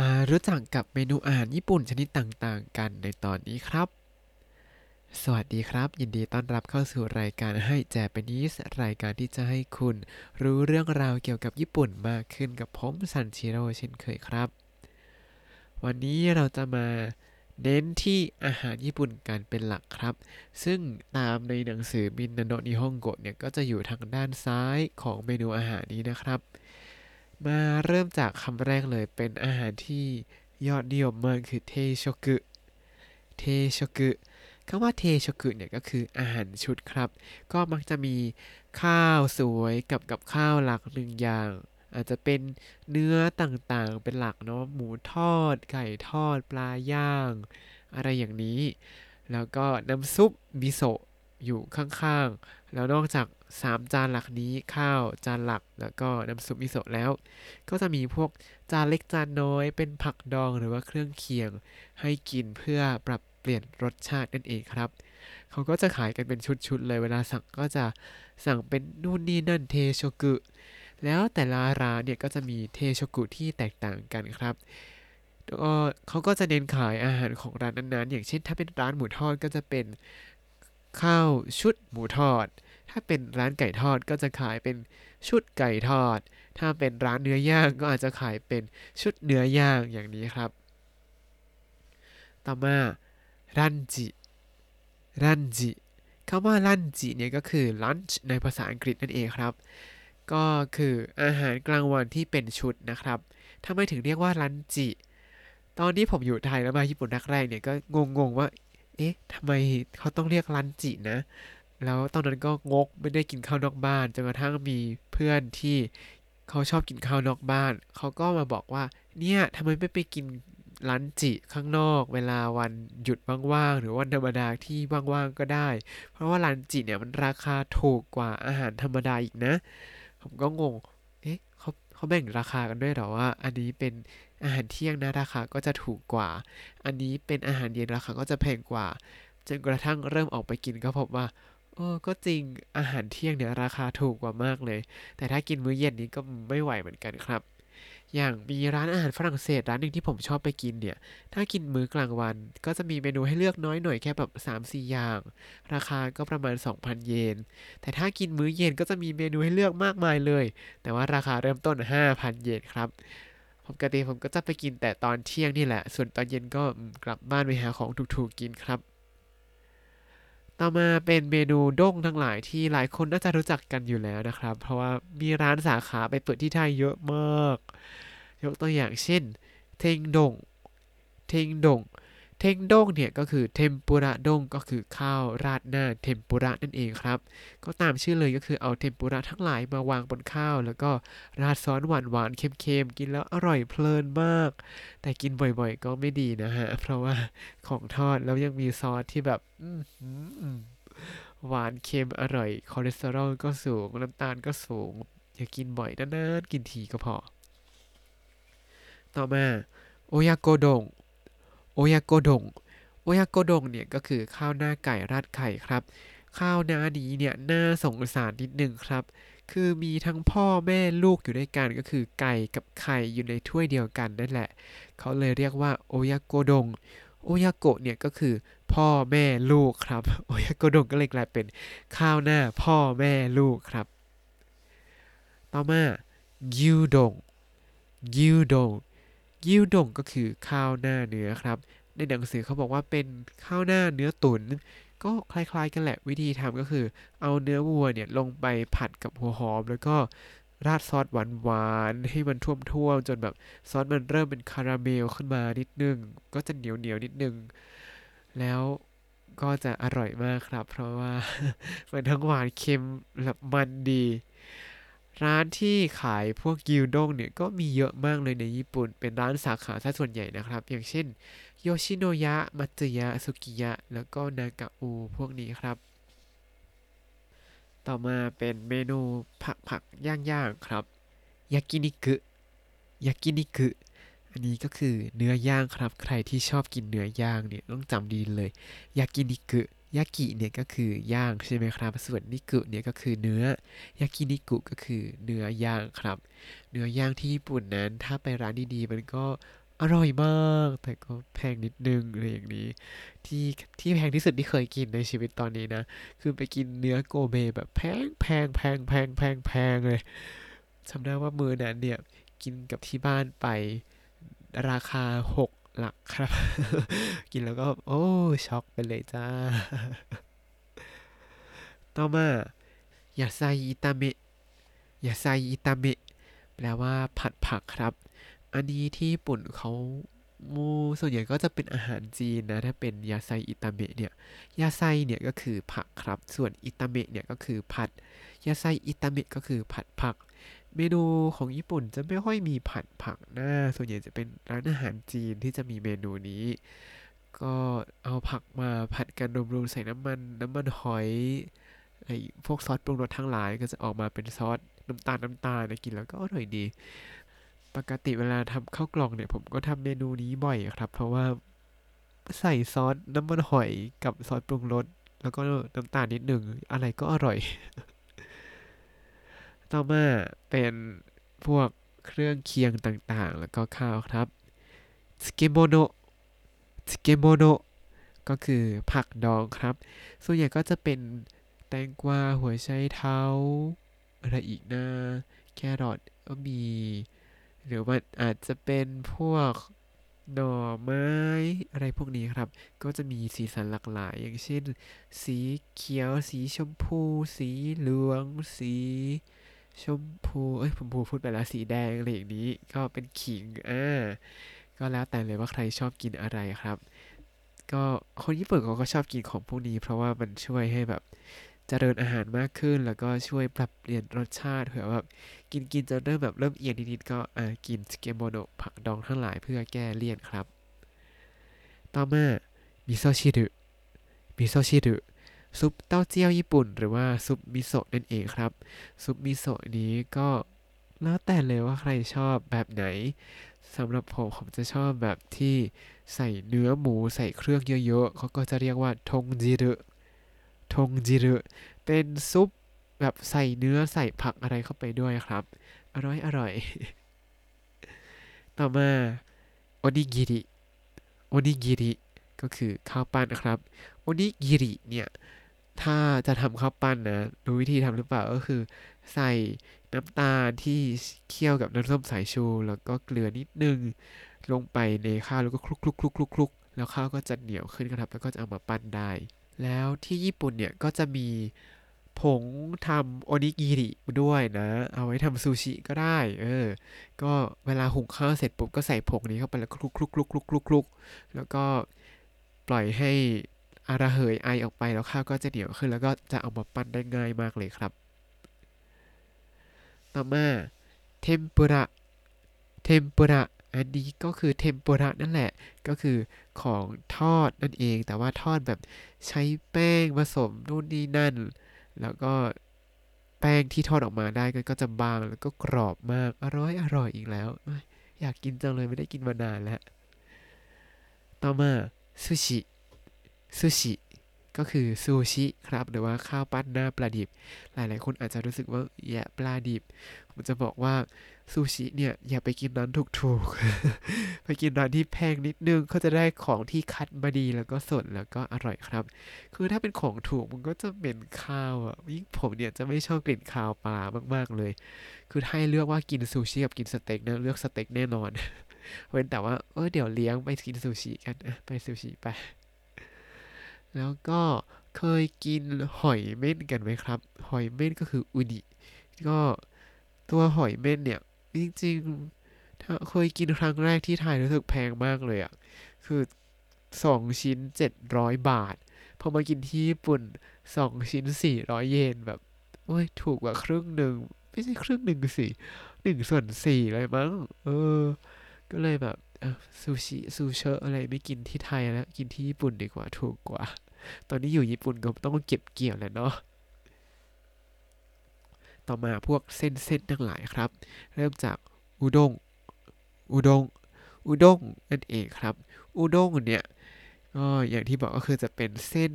มารู้จักกับเมนูอาหารญี่ปุ่นชนิดต่างๆ กันในตอนนี้ครับ สวัสดีครับ ยินดีต้อนรับเข้าสู่รายการให้แจเปนิสรายการที่จะให้คุณ รู้เรื่องราวเกี่ยวกับญี่ปุ่นมากขึ้นกับผมซันชิโร่เช่นเคยครับ วันนี้เราจะมาเน้นที่อาหารญี่ปุ่นกันเป็นหลักครับ ซึ่งตามในหนังสือมินนาโนนิฮงโกะเนี่ยก็จะอยู่ทางด้านซ้ายของเมนูอาหารนี้นะครับ มาเริ่มจากคำแรกเลยเป็นอาหารที่ยอดนิยมมากคือเทโชกุ เทโชกุคำว่าเทโชกุเนี่ยก็คืออาหารชุดครับ ก็มักจะมีข้าวสวยกับกับข้าวหลักหนึ่งอย่าง อาจจะเป็นเนื้อต่างๆเป็นหลักเนาะหมูทอด ไก่ทอด ปลาย่าง อะไรอย่างนี้ แล้วก็น้ำซุปมิโซะอยู่ข้างๆ แล้วนอกจาก 3 จานหลักนี้ข้าวจานหลักแล้วก็น้ำซุปมิโซะแล้ว ก็จะมีพวกจานเล็กจานน้อยเป็นผักดองหรือว่าเครื่องเคียง ให้กินเพื่อปรับเปลี่ยนรสชาตินั่นเองครับ เขาก็จะขายกันเป็นชุดๆเลยเวลาสั่งก็จะสั่งเป็นนู่นนี่นั่นเทโชกุ แล้วแต่ละร้านเนี่ยก็จะมีเทโชกุที่แตกต่างกันครับแล้วก็เขาก็จะเน้นขายอาหารของร้านนั้นๆ อย่างเช่นถ้าเป็นร้านหมูทอดก็จะเป็นข้าวชุดหมูทอด ถ้าเป็นร้านไก่ทอดก็จะขายเป็นชุดไก่ทอด ถ้าเป็นร้านเนื้อย่างก็อาจจะขายเป็นชุดเนื้อย่างอย่างนี้ครับ ต่อมารันจิรันจิคำว่ารันจิเนี่ยก็คือ lunch ในภาษาอังกฤษนั่นเองครับ ก็คืออาหารกลางวันที่เป็นชุดนะครับทำไมถึงเรียกว่ารันจิ ตอนที่ผมอยู่ไทยแล้วมาญี่ปุ่นแรกๆเนี่ยก็งงๆว่า เอ๊ะทำไมเขาต้องเรียกรันจินะ แล้วตอนนั้นก็งกไม่ได้กินข้าวนอกบ้านจนกระทั่งมีเพื่อนที่เขาชอบกินข้าวนอกบ้าน เขาก็มาบอกว่า เนี่ยทำไมไม่ไปกินร้านจิข้างนอก เวลาวันหยุดว่างๆหรือวันธรรมดาที่ว่างๆก็ได้ เพราะว่าร้านจิเนี่ยมันราคาถูกกว่าอาหารธรรมดาอีกนะ ผมก็งง เอ๊ะเขาเขาแบ่งราคากันด้วยหรอว่า อันนี้เป็นอาหารเที่ยงนะราคาก็จะถูกกว่า อันนี้เป็นอาหารเย็นราคาก็จะแพงกว่าจนกระทั่งเริ่มออกไปกินก็พบว่า เออก็จริงอาหารเที่ยงเนี่ยราคาถูกกว่ามากเลย แต่ถ้ากินมื้อเย็นนี้ก็ไม่ไหวเหมือนกันครับ อย่างมีร้านอาหารฝรั่งเศสร้านหนึ่งที่ผมชอบไปกินเนี่ย ถ้ากินมื้อกลางวันก็จะมีเมนูให้เลือกน้อยหน่อยแค่แบบ 3-4 อย่าง ราคาก็ประมาณ 2,000 เยน แต่ถ้ากินมื้อเย็นก็จะมีเมนูให้เลือกมากมายเลย แต่ว่าราคาเริ่มต้น 5,000 เยนครับผมปกติผมก็จะไปกินแต่ตอนเที่ยงนี่แหละ ส่วนตอนเย็นก็กลับบ้านไปหาของถูกๆกินครับ ต่อมาเป็นเมนูด้งทั้งหลายที่หลายคนน่าจะรู้จักกันอยู่แล้วนะครับ เพราะว่ามีร้านสาขาไปเปิดที่ไทยเยอะมาก ยกตัวอย่างเช่น เทงดง เทงดง เทงดงเนี่ยก็คือเทมปุระดงก็คือข้าวราดหน้าเทมปุระนั่นเองครับ ก็ตามชื่อเลยก็คือเอาเทมปุระทั้งหลายมาวางบนข้าว แล้วก็ราดซอสหวานหวานเค็มๆกินแล้วอร่อยเพลินมาก แต่กินบ่อยๆ ก็ไม่ดีนะฮะ เพราะว่าของทอดแล้วยังมีซอสที่แบบอื้อหือหวานเค็มอร่อยคอเลสเตอรอลก็สูงน้ำตาลก็สูง อย่ากินบ่อยนานๆกินทีก็พอ ต่อมาโอยาโกดง โอยาโกดง โอยาโกดงเนี่ยก็คือข้าวหน้าไก่ราดไข่ครับ ข้าวหน้านี้เนี่ยน่าสงสารนิดนึงครับ คือมีทั้งพ่อแม่ลูกอยู่ด้วยกันก็คือไก่กับไข่อยู่ในถ้วยเดียวกันนั่นแหละ เขาเลยเรียกว่าโอยาโกดง โอยาโกะเนี่ยก็คือพ่อแม่ลูกครับ โอยาโกดงก็เลยกลายเป็นข้าวหน้าพ่อแม่ลูกครับ ต่อมากิวดงกิวดง กิวดงก็คือข้าวหน้าเนื้อครับ ในหนังสือเขาบอกว่าเป็นข้าวหน้าเนื้อตุ๋นก็คล้ายๆกันแหละวิธีทำก็คือ เอาเนื้อวัวเนี่ยลงไปผัดกับหัวหอม แล้วก็ราดซอสหวานๆให้มันท่วมๆจนแบบซอสมันเริ่มเป็นคาราเมลขึ้นมานิดนึง ก็จะเหนียวๆนิดนึง แล้วก็จะอร่อยมากครับ เพราะว่ามันทั้งหวานเค็มแบบมันดี ร้านที่ขายพวกกิวด้งเนี่ยก็มีเยอะมากเลยในญี่ปุ่น เป็นร้านสาขาซะส่วนใหญ่นะครับ อย่างเช่นโยชิโนยะ มัตสึยะ สุกิยะ แล้วก็นากะอูพวกนี้ครับ ต่อมาเป็นเมนูผักผักย่างๆครับยากินิกุยากินิกุอันนี้ก็คือเนื้อย่างครับ ใครที่ชอบกินเนื้อย่างเนี่ยต้องจำดีเลยยากินิกุ ยากิเนี่ยก็คือย่างใช่ไหมครับ ส่วนนิกุเนี่ยก็คือเนื้อยากินิกุก็คือเนื้อย่างครับ เนื้อย่างที่ญี่ปุ่นนั้น ถ้าไปร้านดีๆมันก็อร่อยมาก แต่ก็แพงนิดนึงอะไรอย่างนี้ ที่ที่แพงที่สุดที่เคยกินในชีวิตตอนนี้นะ คือไปกินเนื้อโกเบแบบแพงแพงแพงแพงแพงแพงเลยจำได้ว่ามือนั้นเนี่ย กินกับที่บ้านไปราคาหก หลักครับ กินแล้วก็โอ้ช็อกไปเลยจ้า ต่อมายาไซอิตาเมะยาไซอิตาเมะแปลว่าผัดผักครับ อันนี้ที่ญี่ปุ่นเขามูส่วนใหญ่ก็จะเป็นอาหารจีนนะ ถ้าเป็นยาไซอิตาเมะเนี่ย ยาไซเนี่ยก็คือผักครับ ส่วนอิตาเมะเนี่ยก็คือผัด ยาไซอิตาเมะก็คือผัดผัก เมนูของญี่ปุ่นจะไม่ค่อยมีผัดผักนะส่วนใหญ่จะเป็นร้านอาหารจีนที่จะมีเมนูนี้ ก็เอาผักมาผัดกันรวมๆใส่น้ำมัน น้ำมันหอยไอ้พวกซอสปรุงรสทั้งหลายก็จะออกมาเป็นซอสน้ำตาลน้ำตาลนะกินแล้วก็อร่อยดี ปกติเวลาทำข้าวกล่องเนี่ย ผมก็ทำเมนูนี้บ่อยครับ เพราะว่าใส่ซอสน้ำมันหอยกับซอสปรุงรสแล้วก็น้ำตาลนิดหนึ่งอะไรก็อร่อย ต่อมาเป็นพวกเครื่องเคียงต่างๆ แล้วก็ข้าวครับสเกโมโนสเกโมโนก็คือผักดองครับ ส่วนใหญ่ก็จะเป็นแตงกวาหัวไชเท้า อะไรอีกนะแครอทก็มี หรือว่าอาจจะเป็นพวกหน่อไม้อะไรพวกนี้ครับ ก็จะมีสีสันหลากหลาย อย่างเช่น สีเขียว สีชมพู สีเหลือง สี ชมพูเอ้ยผมพูพูดไปแล้วสีแดงอะไรอย่างนี้ ก็เป็นขิงอ่าก็แล้วแต่เลยว่าใครชอบกินอะไรครับ ก็คนญี่ปุ่นเขาก็ชอบกินของพวกนี้ เพราะว่ามันช่วยให้แบบเจริญอาหารมากขึ้น แล้วก็ช่วยปรับเปลี่ยนรสชาติเผื่อแบบกินกินจนเริ่มแบบเริ่มเอียนนิดๆก็อ่ากินสเกโมโนะผักดองทั้งหลายเพื่อแก้เลี่ยนครับ ต่อมามิโซชิรุมิโซชิรุ ซุปเต้าเจี้ยวญี่ปุ่น หรือว่าซุปมิโซะนั่นเองครับ ซุปมิโซะนี้ก็แล้วแต่เลยว่าใครชอบแบบไหนสำหรับผมผมจะชอบแบบที่ใส่เนื้อหมูใส่เครื่องเยอะๆเขาก็จะเรียกว่าทงจิรุทงจิรุเป็นซุปแบบใส่เนื้อใส่ผักอะไรเข้าไปด้วยครับ อร่อยอร่อย ต่อมาโอนิกิริโอนิกิริก็คือข้าวปั้นนะครับ โอนิกิริเนี่ย ถ้าจะทำข้าวปั้นนะรู้วิธีทำหรือเปล่าก็คือ ใส่น้ำตาลที่เคี่ยวกับน้ำส้มสายชู แล้วก็เกลือนิดนึง ลงไปในข้าวแล้วก็คลุกคลุกคลุกคลุกคลุกแล้วข้าวก็จะเหนียวขึ้นครับแล้วก็จะเอามาปั้นได้ แล้วที่ญี่ปุ่นเนี่ยก็จะมีผงทำโอนิกิริด้วยนะ เอาไว้ทำซูชิก็ได้ เออ ก็เวลาหุงข้าวเสร็จปุ๊บก็ใส่ผงนี้เข้าไปแล้วคลุกคลุกคลุกคลุกคลุกแล้วก็ปล่อยให้ อาระเหยไอออกไปแล้วข้าวก็จะเหนียวขึ้น แล้วก็จะเอามาปั้นได้ง่ายมากเลยครับ ต่อมาเทมปุระเทมปุระอันนี้ก็คือเทมปุระนั่นแหละ ก็คือของทอดนั่นเอง แต่ว่าทอดแบบใช้แป้งผสมนู่นนี่นั่น แล้วก็แป้งที่ทอดออกมาได้ก็จะบางแล้วก็กรอบมาก อร่อยอร่อยอีกแล้ว อยากกินจังเลยไม่ได้กินมานานแล้ว ต่อมาซูชิ ซูชิก็คือซูชิครับหรือว่าข้าวปั้นหน้าปลาดิบ หลายๆ คนอาจจะรู้สึกว่าแย่ปลาดิบ ผมจะบอกว่าซูชิเนี่ยอย่าไปกินร้านถูกๆ ไปกินร้านที่แพงนิดนึงเขาจะได้ของที่คัดมาดีแล้วก็สดแล้วก็อร่อยครับ คือถ้าเป็นของถูกมันก็จะเป็นข้าวอะยิ่งผมเนี่ยจะไม่ชอบกลิ่นคาวปลามากๆเลย คือถ้าให้เลือกว่ากินซูชิกับกินสเต็กนะเลือกสเต็กแน่นอน เว้นแต่ว่าเออเดี๋ยวเลี้ยงไปกินซูชิกันไปซูชิไป แล้วก็เคยกินหอยเม่นกันไหมครับ หอยเม่นก็คืออุนิก็ตัวหอยเม่นเนี่ย จริงๆถ้าเคยกินครั้งแรกที่ไทยรู้สึกแพงมากเลยอะ่ะ คือสองชิ้นเจ็ดร้อยบาท พอมากินที่ญี่ปุ่นสองชิ้นสี่ร้อยเยนแบบ โอ้ย ถูกกว่าครึ่งหนึ่ง ไม่ใช่ครึ่งหนึ่งสิหนึ่งส่วนสี่เลยมั้ง เออ ก็เลยแบบซูชิซูเชออะไรไม่กินที่ไทยแล้ว กินที่ญี่ปุ่นดีกว่าถูกกว่า ตอนนี้อยู่ญี่ปุ่นก็ต้องเก็บเกี่ยวแหละเนาะต่อมาพวกเส้นเส้นทั้งหลายครับ เริ่มจากอุด้งอุด้งอุด้งนั่นเองครับ อุด้งเนี่ยก็อย่างที่บอกก็คือจะเป็นเส้น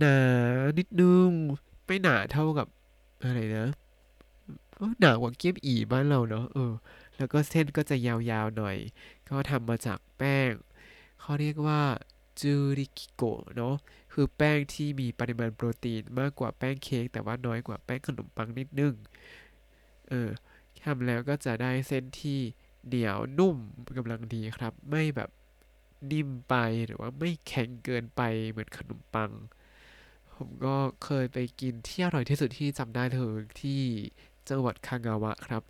หนาๆนิดนึงไม่หนาเท่ากับอะไรนะหนากว่าเกี๊ยมอีบ้านเราเนาะเออ แล้วก็เส้นก็จะยาวๆหน่อย ก็ทำมาจากแป้งเขาเรียกว่าจูริกิโกะเนาะ คือแป้งที่มีปริมาณโปรตีนมากกว่าแป้งเค้กแต่ว่าน้อยกว่าแป้งขนมปังนิดนึง เออทำแล้วก็จะได้เส้นที่เหนียวนุ่มกำลังดีครับ ไม่แบบนิ่มไปหรือว่าไม่แข็งเกินไปเหมือนขนมปัง ผมก็เคยไปกินที่อร่อยที่สุดที่จำได้เลยที่จังหวัดคางาวะครับ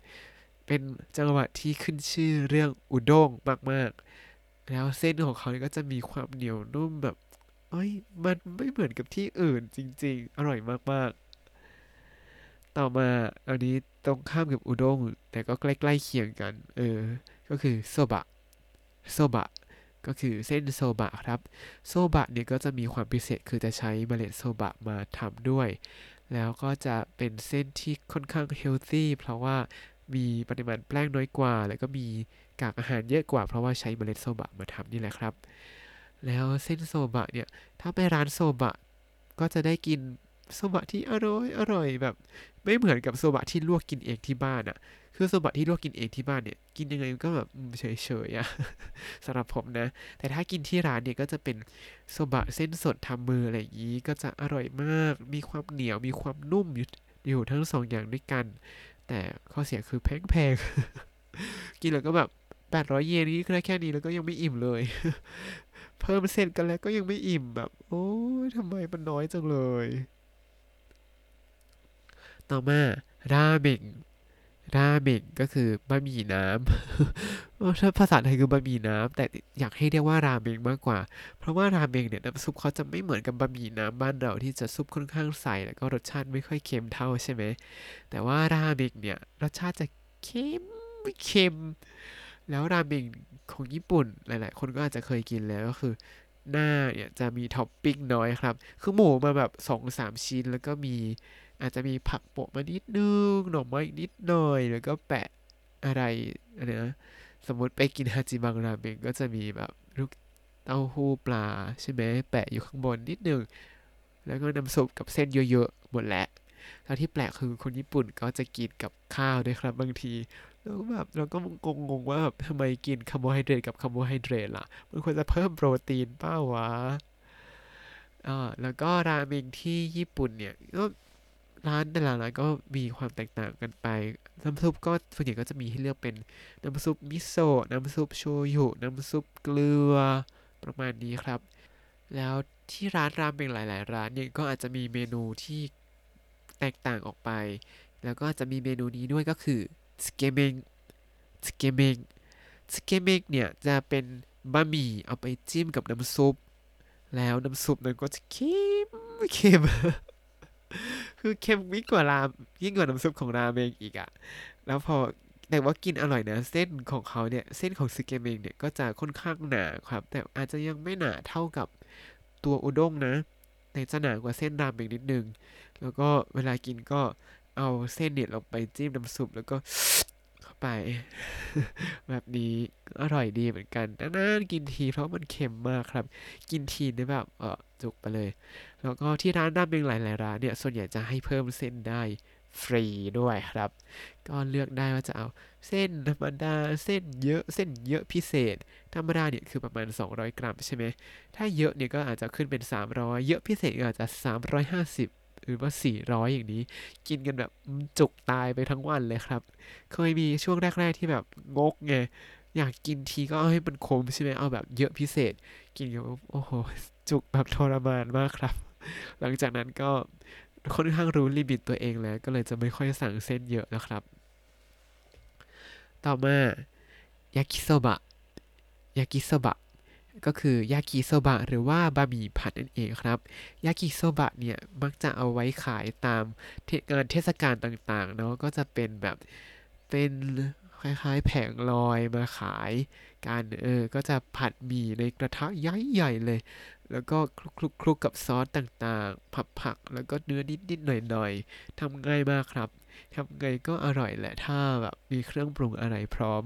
เป็นจังหวัดที่ขึ้นชื่อเรื่องอุด้งมากๆ แล้วเส้นของเขาก็จะมีความเหนียวนุ่มแบบ เอ้ย มันไม่เหมือนกับที่อื่นจริง ๆ อร่อยมากๆ ต่อมาอันนี้ตรงข้ามกับอุด้งแต่ก็ใกล้ๆเคียงกัน เออ ก็คือโซบะ โซบะ ก็คือเส้นโซบะครับ โซบะเนี่ยก็จะมีความพิเศษคือจะใช้เมล็ดโซบะมาทำด้วย แล้วก็จะเป็นเส้นที่ค่อนข้าง healthy เพราะว่ามีปริมาณแป้งน้อยกว่า แล้วก็มีกากอาหารเยอะกว่า เพราะว่าใช้เมล็ดโซบะมาทำนี่แหละครับ แล้วเส้นโซบะเนี่ย ถ้าไปร้านโซบะ ก็จะได้กินโซบะที่อร่อยอร่อยแบบ ไม่เหมือนกับโซบะที่ลวกกินเองที่บ้านอะ่ะ คือโซบะที่ลวกกินเองที่บ้านเนี่ย กินยังไงก็แบบเฉยๆอะสำหรับผมนะ แต่ถ้ากินที่ร้านเนี่ยก็จะเป็นโซบะเส้นสดทำมืออะไรอย่างนี้ ก็จะอร่อยมาก มีความเหนียว มีความนุ่มอยู่อยู่ทั้งสองอย่างด้วยกัน แต่ข้อเสียคือแพงๆ กินแล้วก็แบบแปดร้อยเยนนี่แค่นี้แล้วก็ยังไม่อิ่มเลย เพิ่มเส้นกันแล้วก็ยังไม่อิ่มแบบ โอ้ยทำไมมันน้อยจังเลย ต่อมาราเมงราเมงก็คือบะหมี่น้ำถ้าภาษาไทยคือบะหมี่น้ำแต่อยากให้เรียกว่าราเมงมากกว่า เพราะว่าราเมงเนี่ยน้ำซุปเขาจะไม่เหมือนกับบะหมี่น้ำบ้านเราที่จะซุปค่อนข้างใสแล้วก็รสชาติไม่ค่อยเค็มเท่าใช่ไหมแต่ว่าราเมงเนี่ยรสชาติจะเค็มเค็ม แล้วราเมง ของญี่ปุ่นหลายๆ คนก็อาจจะเคยกินแล้วก็คือ หน้าเนี่ยจะมีท็อปปิ้งน้อยครับ คือหมูมาแบบสองสามชิ้น แล้วก็มีอาจจะมีผักโปะมานิดนึงหน่อไม้นิดหน่อย แล้วก็แปะอะไรอะไรนะสมมติไปกินฮาจิบังราเมงก็จะมีแบบลูกเต้าหู้ปลาใช่ไหมแปะอยู่ข้างบนนิดนึงแล้วก็น้ำซุปกับเส้นเยอะๆหมดแหละแล้วที่แปลกคือคนญี่ปุ่นก็จะกินกับข้าวด้วยครับ บางที แล้วแบบเราก็งงๆว่าแบบทำไมกินคาร์โบไฮเดรตกับคาร์โบไฮเดรตล่ะ มันควรจะเพิ่มโปรตีนป้าวะอ่าแล้วก็ราเมงที่ญี่ปุ่นเนี่ยก็ร้านแต่ละร้านก็มีความแตกต่างกันไป น้ำซุปก็ส่วนใหญ่ก็จะมีให้เลือกเป็นน้ำซุปมิโซะน้ำซุปโชยุน้ำซุปเกลือประมาณนี้ครับ แล้วที่ร้านรามเมงหลาย ๆ ร้านเนี่ยก็อาจจะมีเมนูที่แตกต่างออกไป แล้วก็จะมีเมนูนี้ด้วยก็คือ สเกเมงสเกเมงสเกเมงเนี่ยจะเป็นบะหมี่เอาไปจิ้มกับน้ำซุป แล้วน้ำซุปนั้นก็จะเค็มเค็มคือเค็มยิ่งกว่ารามยิ่งกว่าน้ำซุปของราเมงอีกอะแล้วพอแต่ว่ากินอร่อยนะ เส้นของเขาเนี่ย เส้นของซึเกเมงเนี่ยก็จะค่อนข้างหนาครับ แต่อาจจะยังไม่หนาเท่ากับตัวอุด้งนะ แต่จะหนากว่าเส้นรามเมงนิดนึง แล้วก็เวลากินก็ เอาเส้นเนี่ยลงไปจิ้มน้ำซุปแล้วก็เข้าไป แบบนี้อร่อยดีเหมือนกันนานๆกินทีเพราะมันเค็มมากครับ กินทีนี่แบบเออจุกไปเลย แล้วก็ที่ร้านราเมงหลายๆร้านเนี่ยส่วนใหญ่จะให้เพิ่มเส้นได้ฟรีด้วยครับ ก็เลือกได้ว่าจะเอาเส้นธรรมดาเส้นเยอะเส้นเยอะพิเศษ ธรรมดาเนี่ยคือประมาณ 200 กรัมใช่ไหมถ้าเยอะเนี่ยก็อาจจะขึ้นเป็น 300 เยอะพิเศษก็อาจจะ 350 หรือว่า 400 อย่างนี้ กินกันแบบจุกตายไปทั้งวันเลยครับ เคยมีช่วงแรก ๆ ที่แบบงกไง อยากกินทีก็เอาให้มันคมใช่ไหมเอาแบบเยอะพิเศษ กินกันโอ้โห จุกแบบทรมานมากครับ หลังจากนั้นก็ค่อนข้างรู้ลิมิตตัวเองแล้ว ก็เลยจะไม่ค่อยสั่งเส้นเยอะนะครับ ต่อมายากิโซบะยากิโซบะ ก็คือยากิโซบะหรือว่าบะหมี่ผัดนั่นเองครับ ยากิโซบะเนี่ยมักจะเอาไว้ขายตามงานเทศกาลต่างๆเนาะก็จะเป็นแบบเป็นคล้ายๆ แผงลอยมาขายกันเออก็จะผัดหมี่ในกระทะใหญ่ๆเลย แล้วก็คลุกๆกับซอสต่างๆ ผักผักแล้วก็เนื้อนิดๆหน่อยๆทำง่ายมากครับทำไงก็อร่อยแหละถ้าแบบมีเครื่องปรุงอะไรพร้อม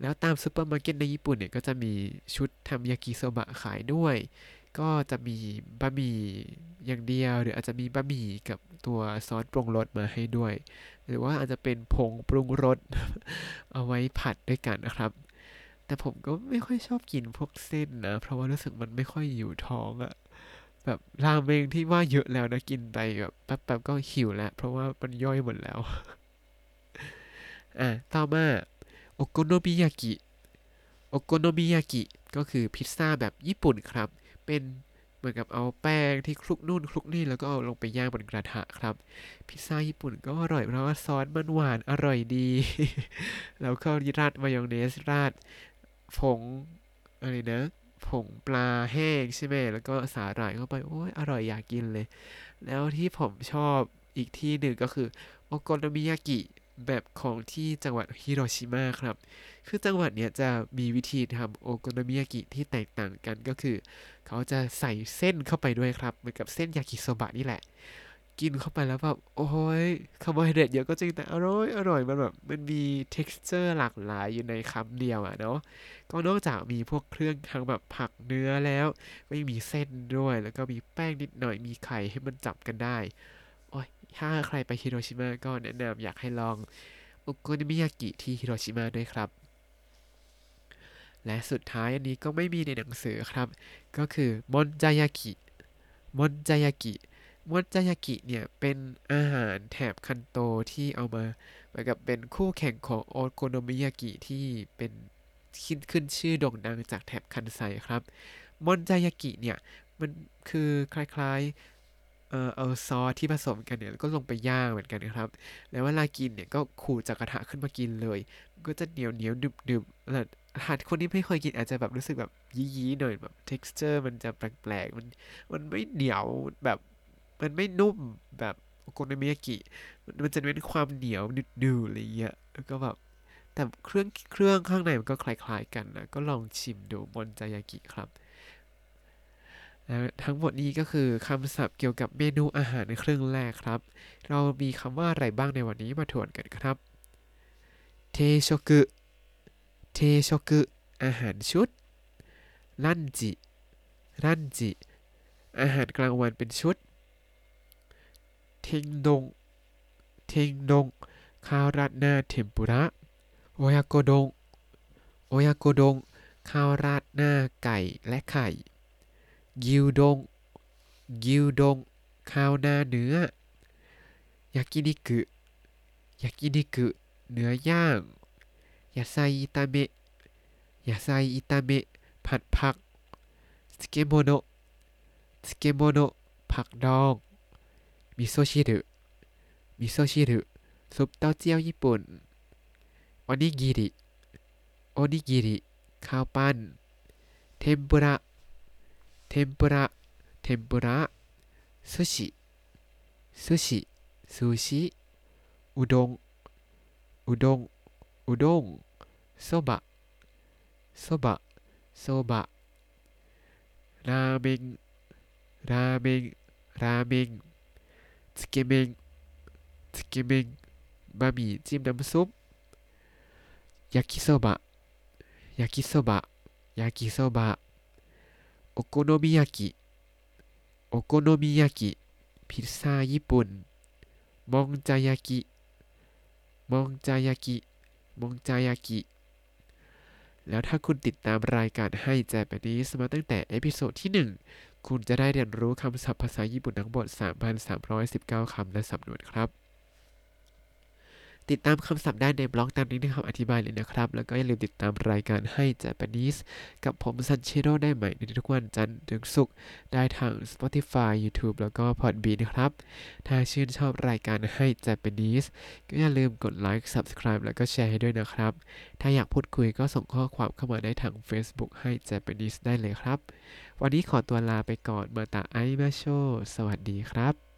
แล้วตามซูเปอร์มาร์เก็ตในญี่ปุ่นเนี่ยก็จะมีชุดทำยากิโซบะขายด้วย ก็จะมีบะหมี่อย่างเดียว หรืออาจจะมีบะหมี่กับตัวซอสปรุงรสมาให้ด้วย หรือว่าอาจจะเป็นผงปรุงรสเอาไว้ผัดด้วยกันนะครับแต่ผมก็ไม่ค่อยชอบกินพวกเส้นนะ เพราะว่ารู้สึกมันไม่ค่อยอยู่ท้องอะแบบราเมงที่ว่าเยอะแล้วนะกินไปแบบแป๊บๆก็หิวแล้ว เพราะว่ามันย่อยหมดแล้ว อะต่อมา โอโกโนมิยากิ โอโกโนมิยากิ ก็คือพิซซ่าแบบญี่ปุ่นครับ เป็นเหมือนกับเอาแป้งที่คลุกนู่นคลุกนี่แล้วก็เอาลงไปย่างบนกระทะครับ พิซซ่าญี่ปุ่นก็อร่อยเพราะว่าซอสมันหวานอร่อยดี แล้วก็ราดมายองเนสราดผงอะไรนะผงปลาแห้งใช่ไหมแล้วก็สาหร่ายเข้าไป โอ้ยอร่อยอยากกินเลย แล้วที่ผมชอบอีกที่หนึ่งก็คือโอโคโนมิยากิ แบบของที่จังหวัดฮิโรชิมาครับ คือจังหวัดเนี้ยจะมีวิธีทำโอโคโนมิยากิที่แตกต่างกันก็คือ เขาจะใส่เส้นเข้าไปด้วยครับ เหมือนกับเส้นยากิโซบะนี่แหละ กินเข้าไปแล้วแบบโอ้ยคาร์โบไฮเดรตเยอะก็จริงแต่อร่อยอร่อยมันแบบมันมี texture หลากหลายอยู่ในคำเดียวอะเนาะก็นอกจากมีพวกเครื่องทั้งแบบผักเนื้อแล้ว ก็ยังมีเส้นด้วย แล้วก็มีแป้งนิดหน่อยมีไข่ให้มันจับกันได้ โอ้ยถ้าใครไปฮิโรชิมาก็แนะนำอยากให้ลองโอโคโนมิยากิที่ฮิโรชิมาด้วยครับ และสุดท้ายอันนี้ก็ไม่มีในหนังสือครับ ก็คือมอนจายากิมอนจายากิมอนจายากิเนี่ยเป็นอาหารแถบคันโตที่เอามาเหมือนกับเป็นคู่แข่งของโอโกโนมิยากิที่เป็นขึ้นขึ้นชื่อโด่งดังจากแถบคันไซครับ มอนจายากิเนี่ย มันคือคล้ายๆ เอ่อเอาซอสที่ผสมกันเนี่ยก็ลงไปย่างเหมือนกันนะครับ แล้วเวลากินเนี่ยก็ขูดจากกระทะขึ้นมากินเลย ก็จะเหนียวเหนียวดึบดึบแล้วหากคนที่ไม่เคยกินอาจจะแบบรู้สึกแบบยี้ๆหน่อยแบบ texture มันจะแปลกๆ มันมันไม่เหนียวแบบมันไม่นุ่มแบบโกโนมิยากิ มันจะเป็นความเหนียวดืดๆอะไรเงี้ยแล้วก็แบบแต่เครื่องเครื่องข้างในมันก็คล้ายๆกันนะ ก็ลองชิมดูมอนจายากิครับ ทั้งหมดนี้ก็คือคำศัพท์เกี่ยวกับเมนูอาหารในเครื่องแรกครับ เรามีคำว่าอะไรบ้างในวันนี้มาทวนกันครับเทชกุเทชกุอาหารชุดรันจิรันจิอาหารกลางวันเป็นชุดเทงดงเทงดงข้าวราดหน้าเทมปุระโอยาโกดงโอยาโกดงข้าวราดหน้าไก่และไข่ กิวดง กิวดง ข้าวหน้าเนื้อยากินิกุยากินิกุเนื้อย่างยาไซอิตาเมะยาไซอิตาเมะผัดผักสเกโมโนะสเกโมโนะผักดองมิโซชิรุมิโซชิรุซุปเต้าเจี้ยวญี่ปุ่นโอนิกิริโอนิกิริข้าวปั้นเทมปุระ เทมปุระเทมปุระซูชิซูชิซูชิอุด้งอุด้งอุด้งโซบะโซบะโซบะราเมงราเมงราเมงสเกเมงสเกเมงบะหมี่จิ้มน้ำซุปยากิโซบะยากิโซบะยากิ โอโคโนมิยากิ โอโคโนมิยากิ พิซซ่าญี่ปุ่น มอนจายากิ มอนจายากิ มอนจายากิ แล้วถ้าคุณติดตามรายการ Hi Japanese มาตั้งแต่ episode ที่ 1 คุณจะได้เรียนรู้คำศัพท์ภาษาญี่ปุ่นทั้งหมด 3,319 คำและสำนวนครับ ติดตามคำศัพท์ได้ในบล็อกตามนี้ในคำอธิบายเลยนะครับ แล้วก็อย่าลืมติดตามรายการ Hi Japaneseกับผมซันเชโรได้ใหม่ในทุกวันจันทร์ถึงศุกร์ได้ทาง Spotify YouTube แล้วก็ Podbean นะครับ ถ้าชื่นชอบรายการให้ Japanese ก็อย่าลืมกดไลค์ Subscribe แล้วก็แชร์ให้ด้วยนะครับ ถ้าอยากพูดคุยก็ส่งข้อความเข้ามาได้ทาง Facebook ให้ Japanese ได้เลยครับ วันนี้ขอตัวลาไปก่อนมาตาไอมาโช สวัสดีครับ